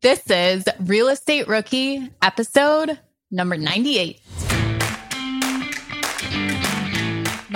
This is Real Estate Rookie episode number 98.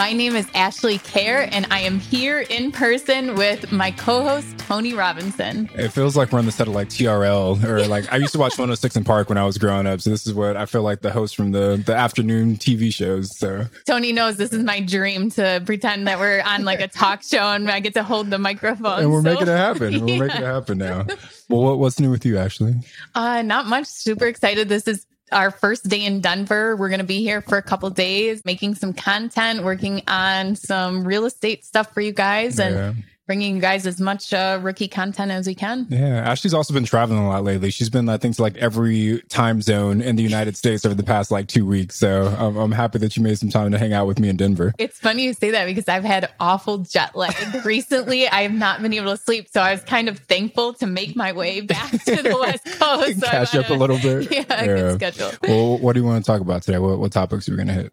My name is Ashley Kehr, and I am here in person with my co host, Tony Robinson. It feels like we're on the set of like TRL, or like I used to watch 106 & Park when I was growing up. So this is what I feel like the host from the, the afternoon TV shows. So Tony knows this is my dream to pretend that we're on like a talk show and I get to hold the microphone. And we're so, making it happen. We're yeah. making it happen now. Well, what, what's new with you, Ashley? Uh, not much. Super excited. This is our first day in Denver. We're going to be here for a couple days, making some content, working on some real estate stuff for you guys, and Yeah. Bringing you guys as much uh, rookie content as we can. Yeah, Ashley's also been traveling a lot lately. She's been, I think, to like every time zone in the United States over the past like two weeks. So I'm, I'm happy that you made some time to hang out with me in Denver. It's funny you say that because I've had awful jet lag recently. I have not been able to sleep, so I was kind of thankful to make my way back to the West Coast. So Catch up a little bit. Yeah, Yeah. schedule. Well, what do you want to talk about today? What, what topics are we going to hit?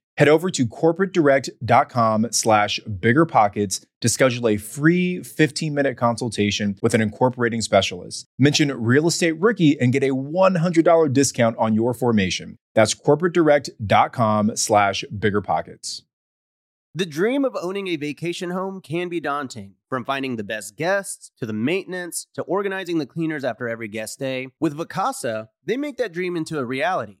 Head over to corporatedirect.com slash biggerpockets to schedule a free 15-minute consultation with an incorporating specialist. Mention Real Estate Rookie and get a $100 discount on your formation. That's corporatedirect.com slash biggerpockets. The dream of owning a vacation home can be daunting. From finding the best guests, to the maintenance, to organizing the cleaners after every guest day, with Vacasa, they make that dream into a reality.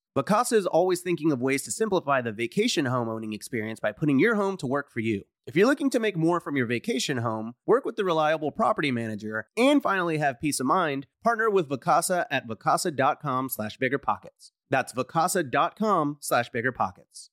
Vacasa is always thinking of ways to simplify the vacation home owning experience by putting your home to work for you. If you're looking to make more from your vacation home, work with the reliable property manager, and finally have peace of mind, partner with Vacasa at vacasa.com slash biggerpockets. That's vacasa.com slash biggerpockets.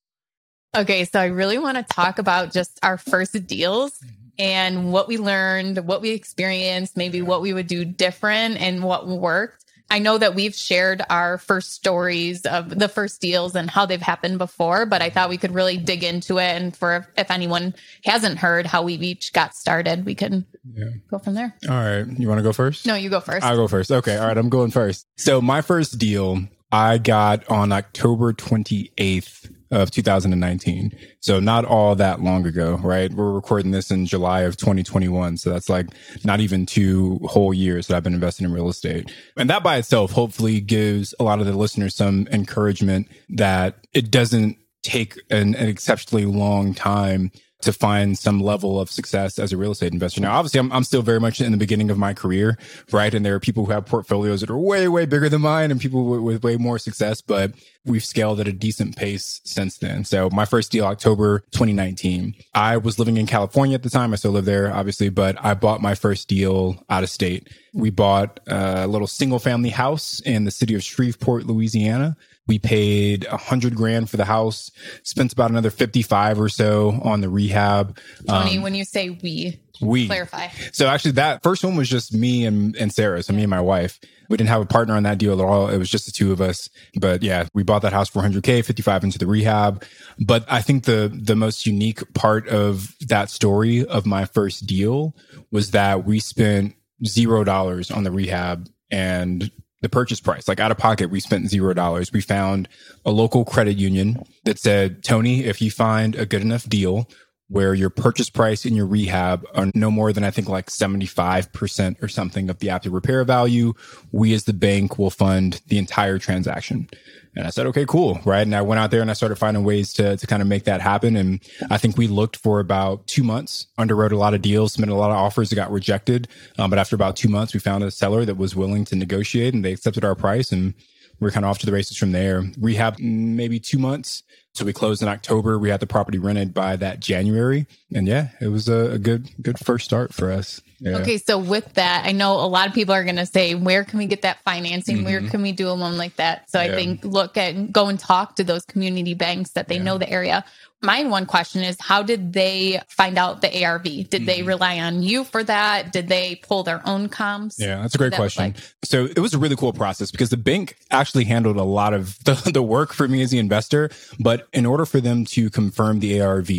Okay, so I really want to talk about just our first deals mm-hmm. and what we learned, what we experienced, maybe what we would do different and what worked. I know that we've shared our first stories of the first deals and how they've happened before, but I thought we could really dig into it. And for if anyone hasn't heard how we each got started, we can Yeah. go from there. All right. You want to go first? No, you go first. I'll go first. Okay. All right. I'm going first. So my first deal I got on October 28th of 2019. So not all that long ago, right? We're recording this in July of 2021. So that's like not even two whole years that I've been investing in real estate. And that by itself hopefully gives a lot of the listeners some encouragement that it doesn't take an, an exceptionally long time to find some level of success as a real estate investor. Now, obviously, I'm, I'm still very much in the beginning of my career, right? And there are people who have portfolios that are way, way bigger than mine and people with, with way more success. But we've scaled at a decent pace since then. So my first deal, October 2019, I was living in California at the time. I still live there, obviously, but I bought my first deal out of state. We bought uh, a little single family house in the city of Shreveport, Louisiana. We paid a hundred grand for the house, spent about another 55 or so on the rehab. Tony, um, when you say we, we clarify. So actually that first one was just me and, and Sarah. So me and my wife, we didn't have a partner on that deal at all. It was just the two of us. But yeah, we bought that house for 100k, 55 into the rehab. But I think the, the most unique part of that story of my first deal was that we spent zero dollars on the rehab and the purchase price. Like out of pocket, we spent zero dollars. We found a local credit union that said, Tony, if you find a good enough deal where your purchase price and your rehab are no more than I think like 75% or something of the after repair value, we as the bank will fund the entire transaction. And I said, okay, cool. Right. And I went out there and I started finding ways to, to kind of make that happen. And I think we looked for about two months, underwrote a lot of deals, submitted a lot of offers that got rejected. Um, but after about two months, we found a seller that was willing to negotiate and they accepted our price and we're kind of off to the races from there. Rehab maybe two months. So we closed in October. We had the property rented by that January. And yeah, it was a, a good, good first start for us. Yeah. Okay. So with that, I know a lot of people are going to say, where can we get that financing? Mm-hmm. Where can we do a loan like that? So yeah. I think look at, go and talk to those community banks that they yeah. know the area. My one question is how did they find out the ARV? Did mm-hmm. they rely on you for that? Did they pull their own comps? Yeah, that's a great question. Like? So it was a really cool process because the bank actually handled a lot of the, the work for me as the investor. But in order for them to confirm the ARV,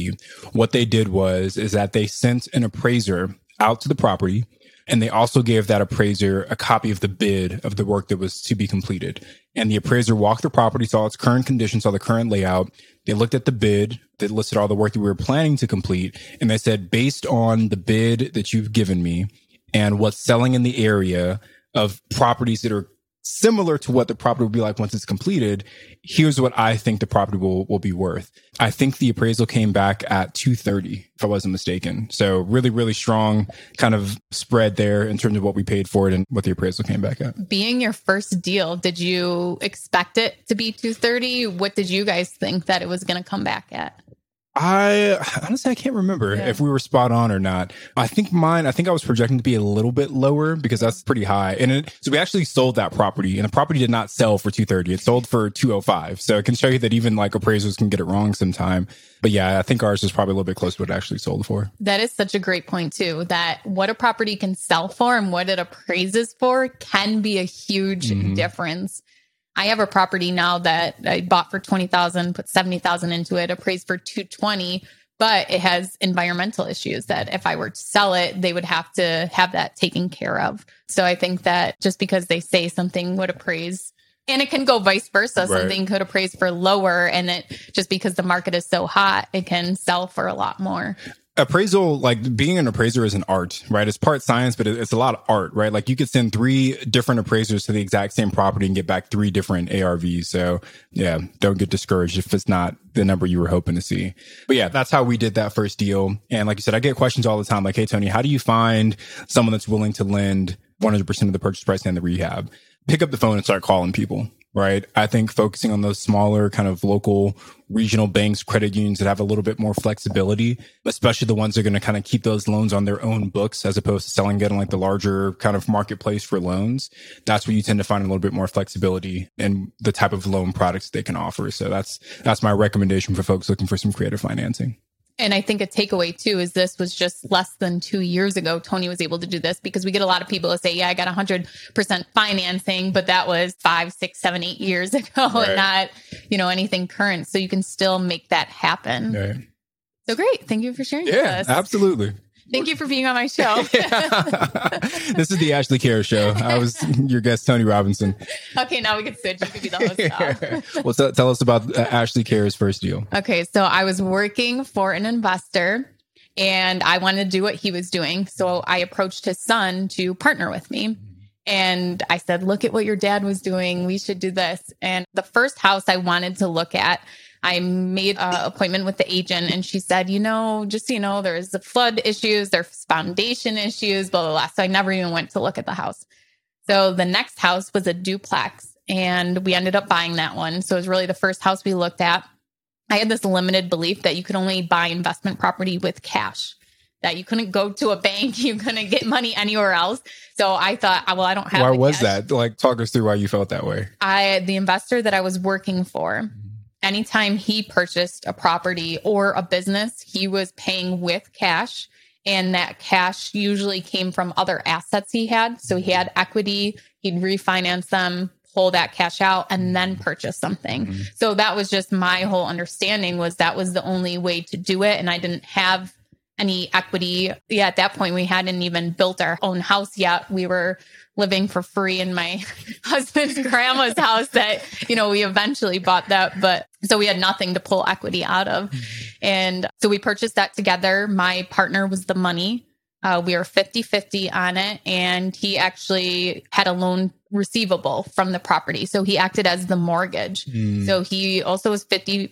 what they did was, is that they sent an appraiser out to the property. And they also gave that appraiser a copy of the bid of the work that was to be completed. And the appraiser walked the property, saw its current condition, saw the current layout. They looked at the bid that listed all the work that we were planning to complete. And they said, based on the bid that you've given me and what's selling in the area of properties that are similar to what the property will be like once it's completed. Here's what I think the property will, will be worth. I think the appraisal came back at 230, if I wasn't mistaken. So really, really strong kind of spread there in terms of what we paid for it and what the appraisal came back at. Being your first deal, did you expect it to be 230? What did you guys think that it was going to come back at? I honestly I can't remember yeah. if we were spot on or not. I think mine. I think I was projecting to be a little bit lower because that's pretty high. And it, so we actually sold that property, and the property did not sell for two thirty. It sold for two oh five. So it can show you that even like appraisers can get it wrong sometime. But yeah, I think ours is probably a little bit close to what it actually sold for. That is such a great point too. That what a property can sell for and what it appraises for can be a huge mm-hmm. difference. I have a property now that I bought for 20,000, put 70,000 into it, appraised for 220, but it has environmental issues that if I were to sell it, they would have to have that taken care of. So I think that just because they say something would appraise and it can go vice versa. Right. Something could appraise for lower and it just because the market is so hot, it can sell for a lot more appraisal like being an appraiser is an art right? It's part science but it's a lot of art right? Like you could send three different appraisers to the exact same property and get back three different arvs so yeah don't get discouraged if it's not the number you were hoping to see. But yeah that's how we did that first deal. And like you said i get questions all the time like hey tony how do you find someone that's willing to lend 100% of the purchase price and the rehab? Pick up the phone and start calling people right? I think focusing on those smaller kind of local regional banks, credit unions that have a little bit more flexibility, especially the ones that are going to kind of keep those loans on their own books as opposed to selling it on like the larger kind of marketplace for loans. That's where you tend to find a little bit more flexibility in the type of loan products they can offer. So that's, that's my recommendation for folks looking for some creative financing. And I think a takeaway too is this was just less than two years ago. Tony was able to do this because we get a lot of people to say, yeah, I got 100% financing, but that was five, six, seven, eight years ago right. and not, you know, anything current. So you can still make that happen. Right. So great. Thank you for sharing. Yeah, absolutely. Thank you for being on my show. this is the Ashley Kehr Show. I was your guest, Tony Robinson. Okay, now we can switch. You can be the host. well, so, tell us about uh, Ashley Kehr's first deal. Okay, so I was working for an investor and I wanted to do what he was doing. So I approached his son to partner with me. And I said, Look at what your dad was doing. We should do this. And the first house I wanted to look at I made an appointment with the agent and she said, you know, just so you know, there's the flood issues, there's foundation issues, blah, blah, blah. So I never even went to look at the house. So the next house was a duplex and we ended up buying that one. So it was really the first house we looked at. I had this limited belief that you could only buy investment property with cash, that you couldn't go to a bank, you couldn't get money anywhere else. So I thought, well, I don't have. Why was cash. that? Like, talk us through why you felt that way. I, the investor that I was working for, mm-hmm. Anytime he purchased a property or a business, he was paying with cash. And that cash usually came from other assets he had. So he had equity, he'd refinance them, pull that cash out, and then purchase something. Mm-hmm. So that was just my whole understanding was that was the only way to do it. And I didn't have any equity. Yeah, at that point, we hadn't even built our own house yet. We were living for free in my husband's grandma's house that, you know, we eventually bought that. But so we had nothing to pull equity out of. And so we purchased that together. My partner was the money. Uh, we were 50 50 on it. And he actually had a loan receivable from the property. So he acted as the mortgage. So he also was 50%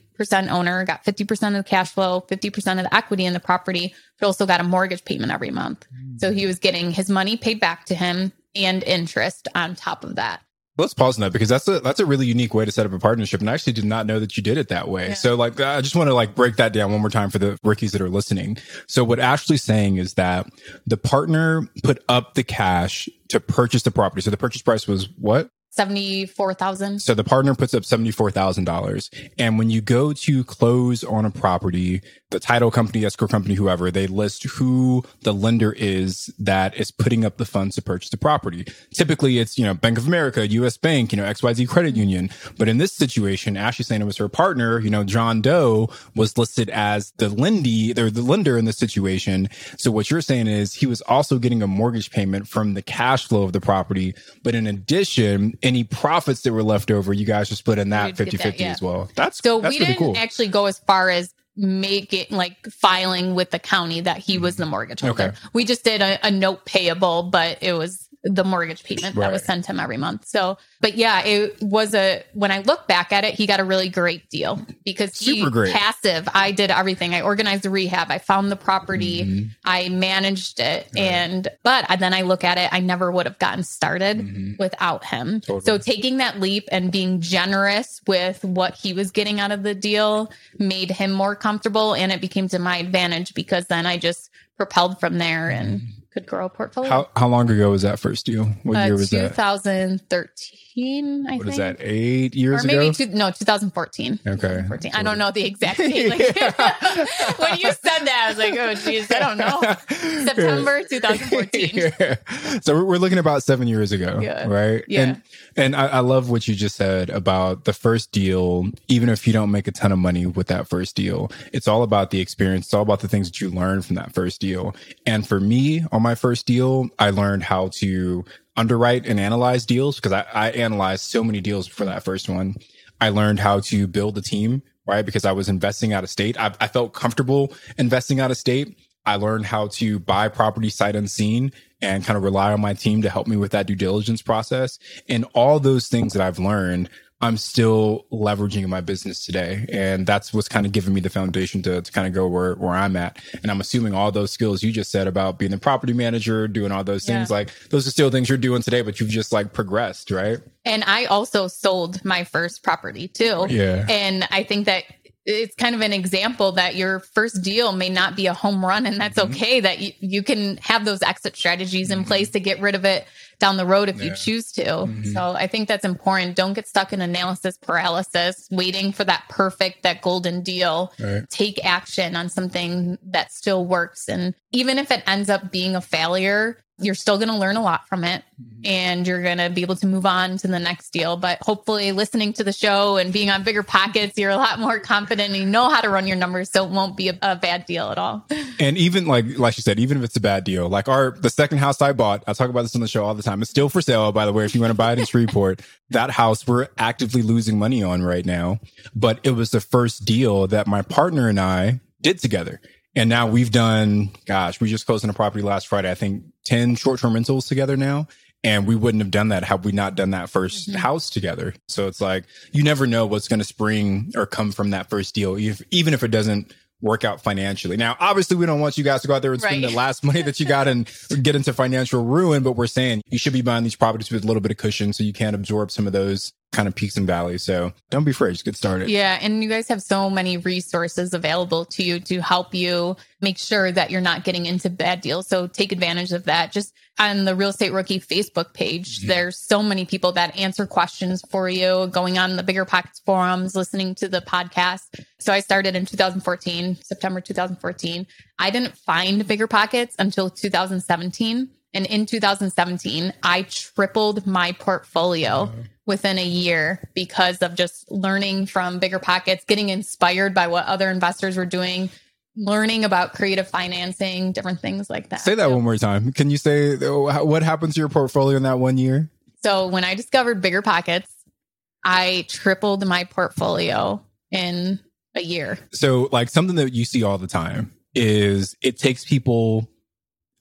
owner, got 50% of the cash flow, 50% of the equity in the property, but also got a mortgage payment every month. So he was getting his money paid back to him and interest on top of that. Let's pause on that because that's a that's a really unique way to set up a partnership, and I actually did not know that you did it that way. Yeah. So, like, I just want to like break that down one more time for the rookies that are listening. So, what Ashley's saying is that the partner put up the cash to purchase the property. So, the purchase price was what? 74,000. So the partner puts up $74,000. And when you go to close on a property, the title company, escrow company, whoever, they list who the lender is that is putting up the funds to purchase the property. Typically it's, you know, Bank of America, US Bank, you know, XYZ credit union. But in this situation, Ashley saying it was her partner, you know, John Doe was listed as the lendy, or the lender in this situation. So what you're saying is he was also getting a mortgage payment from the cash flow of the property. But in addition, any profits that were left over, you guys just split in that We'd get 50 that, 50 yeah. as well. That's, So that's we really didn't cool. actually go as far as make it like filing with the county that he was the mortgage holder. Okay. We just did a, a note payable, but it was the mortgage payment that was Right. sent him every month. So, but yeah, it was a, when I look back at it, he got a really great deal because he Super great. passive. I did everything. I organized the rehab. I found the property. Mhm. I managed it. And, but then I look at it, I never would have gotten started Mhm. without him. Totally. So taking that leap and being generous with what he was getting out of the deal made him more comfortable and it became to my advantage because then I just propelled from there and could grow a portfolio. How, how long ago was that first deal? What Uh, year was that? 2013, I What think. is that? Eight years ago. Or maybe ago? two, no, 2014. okay. 2014. I don't know the exact date. Like, when you said that, I was like, oh, geez, I don't know. September 2014. Yeah. So we're, we're looking about seven years ago, Yeah. right? Yeah. And and I, I love what you just said about the first deal. Even if you don't make a ton of money with that first deal, it's all about the experience. It's all about the things that you learn from that first deal. And for me, on my first deal, I learned how to underwrite and analyze deals because I, I analyzed so many deals for that first one. I learned how to build a team, right? Because I was investing out of state. I, I felt comfortable investing out of state. I learned how to buy property sight unseen and kind of rely on my team to help me with that due diligence process. And all those things that I've learned, I'm still leveraging my business today. And that's what's kind of given me the foundation to, to kind of go where, where I'm at. And I'm assuming all those skills you just said about being the property manager, doing all those things, Yeah. like those are still things you're doing today, but you've just like progressed, right? And I also sold my first property too. Yeah. And I think that it's kind of an example that your first deal may not be a home run and that's Mm-hmm. okay that you, you can have those exit strategies in place to get rid of it down the road if you choose to. Mhm. So I think that's important. Don't get stuck in analysis paralysis, waiting for that perfect, that golden deal. Right. Take action on something that still works. And even if it ends up being a failure, you're still going to learn a lot from it and you're going to be able to move on to the next deal. But hopefully, listening to the show and being on bigger pockets, you're a lot more confident and you know how to run your numbers. So it won't be a, a bad deal at all. And even like like you said, even if it's a bad deal, like our the second house I bought, I talk about this on the show all the time. It's still for sale, by the way. If you want to buy it in Shreveport, that house we're actively losing money on right now. But it was the first deal that my partner and I did together. And now we've done, gosh, we just closed on a property last Friday. I think 10 short term rentals together now. And we wouldn't have done that had we not done that 1st Mhm. house together. So it's like, you never know what's going to spring or come from that first deal, if, even if it doesn't work out financially. Now, obviously, we don't want you guys to go out there and spend Right. the last money that you got and get into financial ruin, but we're saying you should be buying these properties with a little bit of cushion so you can absorb some of those kind of peaks and valleys. So don't be afraid, just get started. Yeah. And you guys have so many resources available to you to help you make sure that you're not getting into bad deals. So take advantage of that. Just on the Real Estate Rookie Facebook page, mm-hmm. there's so many people that answer questions for you, going on the Bigger Pockets forums, listening to the podcast. So I started in 2014, September 2014. I didn't find Bigger Pockets until 2017. And in 2017, I tripled my portfolio within a year because of just learning from bigger pockets, getting inspired by what other investors were doing, learning about creative financing, different things like that. Say that so, one more time. Can you say oh, what happened to your portfolio in that one year? So when I discovered bigger pockets, I tripled my portfolio in a year. So like something that you see all the time is it takes people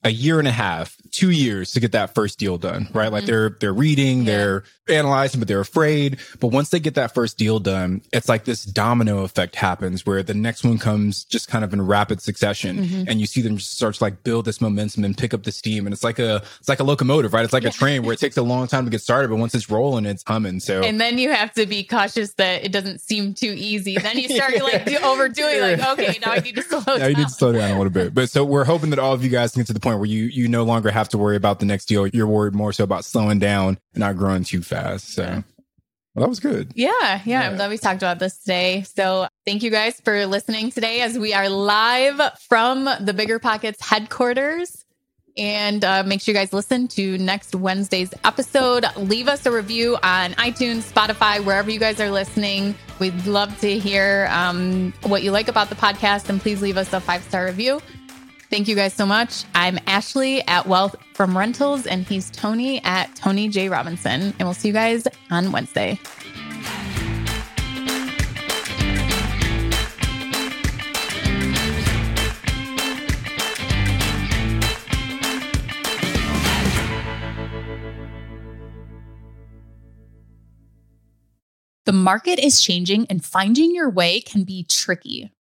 a year and a half, two years to get that first deal done, right? Like mm-hmm. they're, they're reading, yeah. they're analyzing, but they're afraid. But once they get that first deal done, it's like this domino effect happens where the next one comes just kind of in rapid succession mm-hmm. and you see them start to like build this momentum and pick up the steam. And it's like a, it's like a locomotive, right? It's like yeah. a train where it takes a long time to get started, but once it's rolling, it's humming. So, and then you have to be cautious that it doesn't seem too easy. Then you start like do, overdoing like, okay, now I need to slow down. Now you need to slow down a little bit. But so we're hoping that all of you guys can get to the point where you you no longer have to worry about the next deal. You're worried more so about slowing down and not growing too fast. So well, that was good. Yeah, yeah, yeah. I'm glad we talked about this today. So thank you guys for listening today as we are live from the Bigger Pockets headquarters. And uh, make sure you guys listen to next Wednesday's episode. Leave us a review on iTunes, Spotify, wherever you guys are listening. We'd love to hear um, what you like about the podcast, and please leave us a five star review. Thank you guys so much. I'm Ashley at Wealth from Rentals, and he's Tony at Tony J. Robinson. And we'll see you guys on Wednesday. The market is changing and finding your way can be tricky.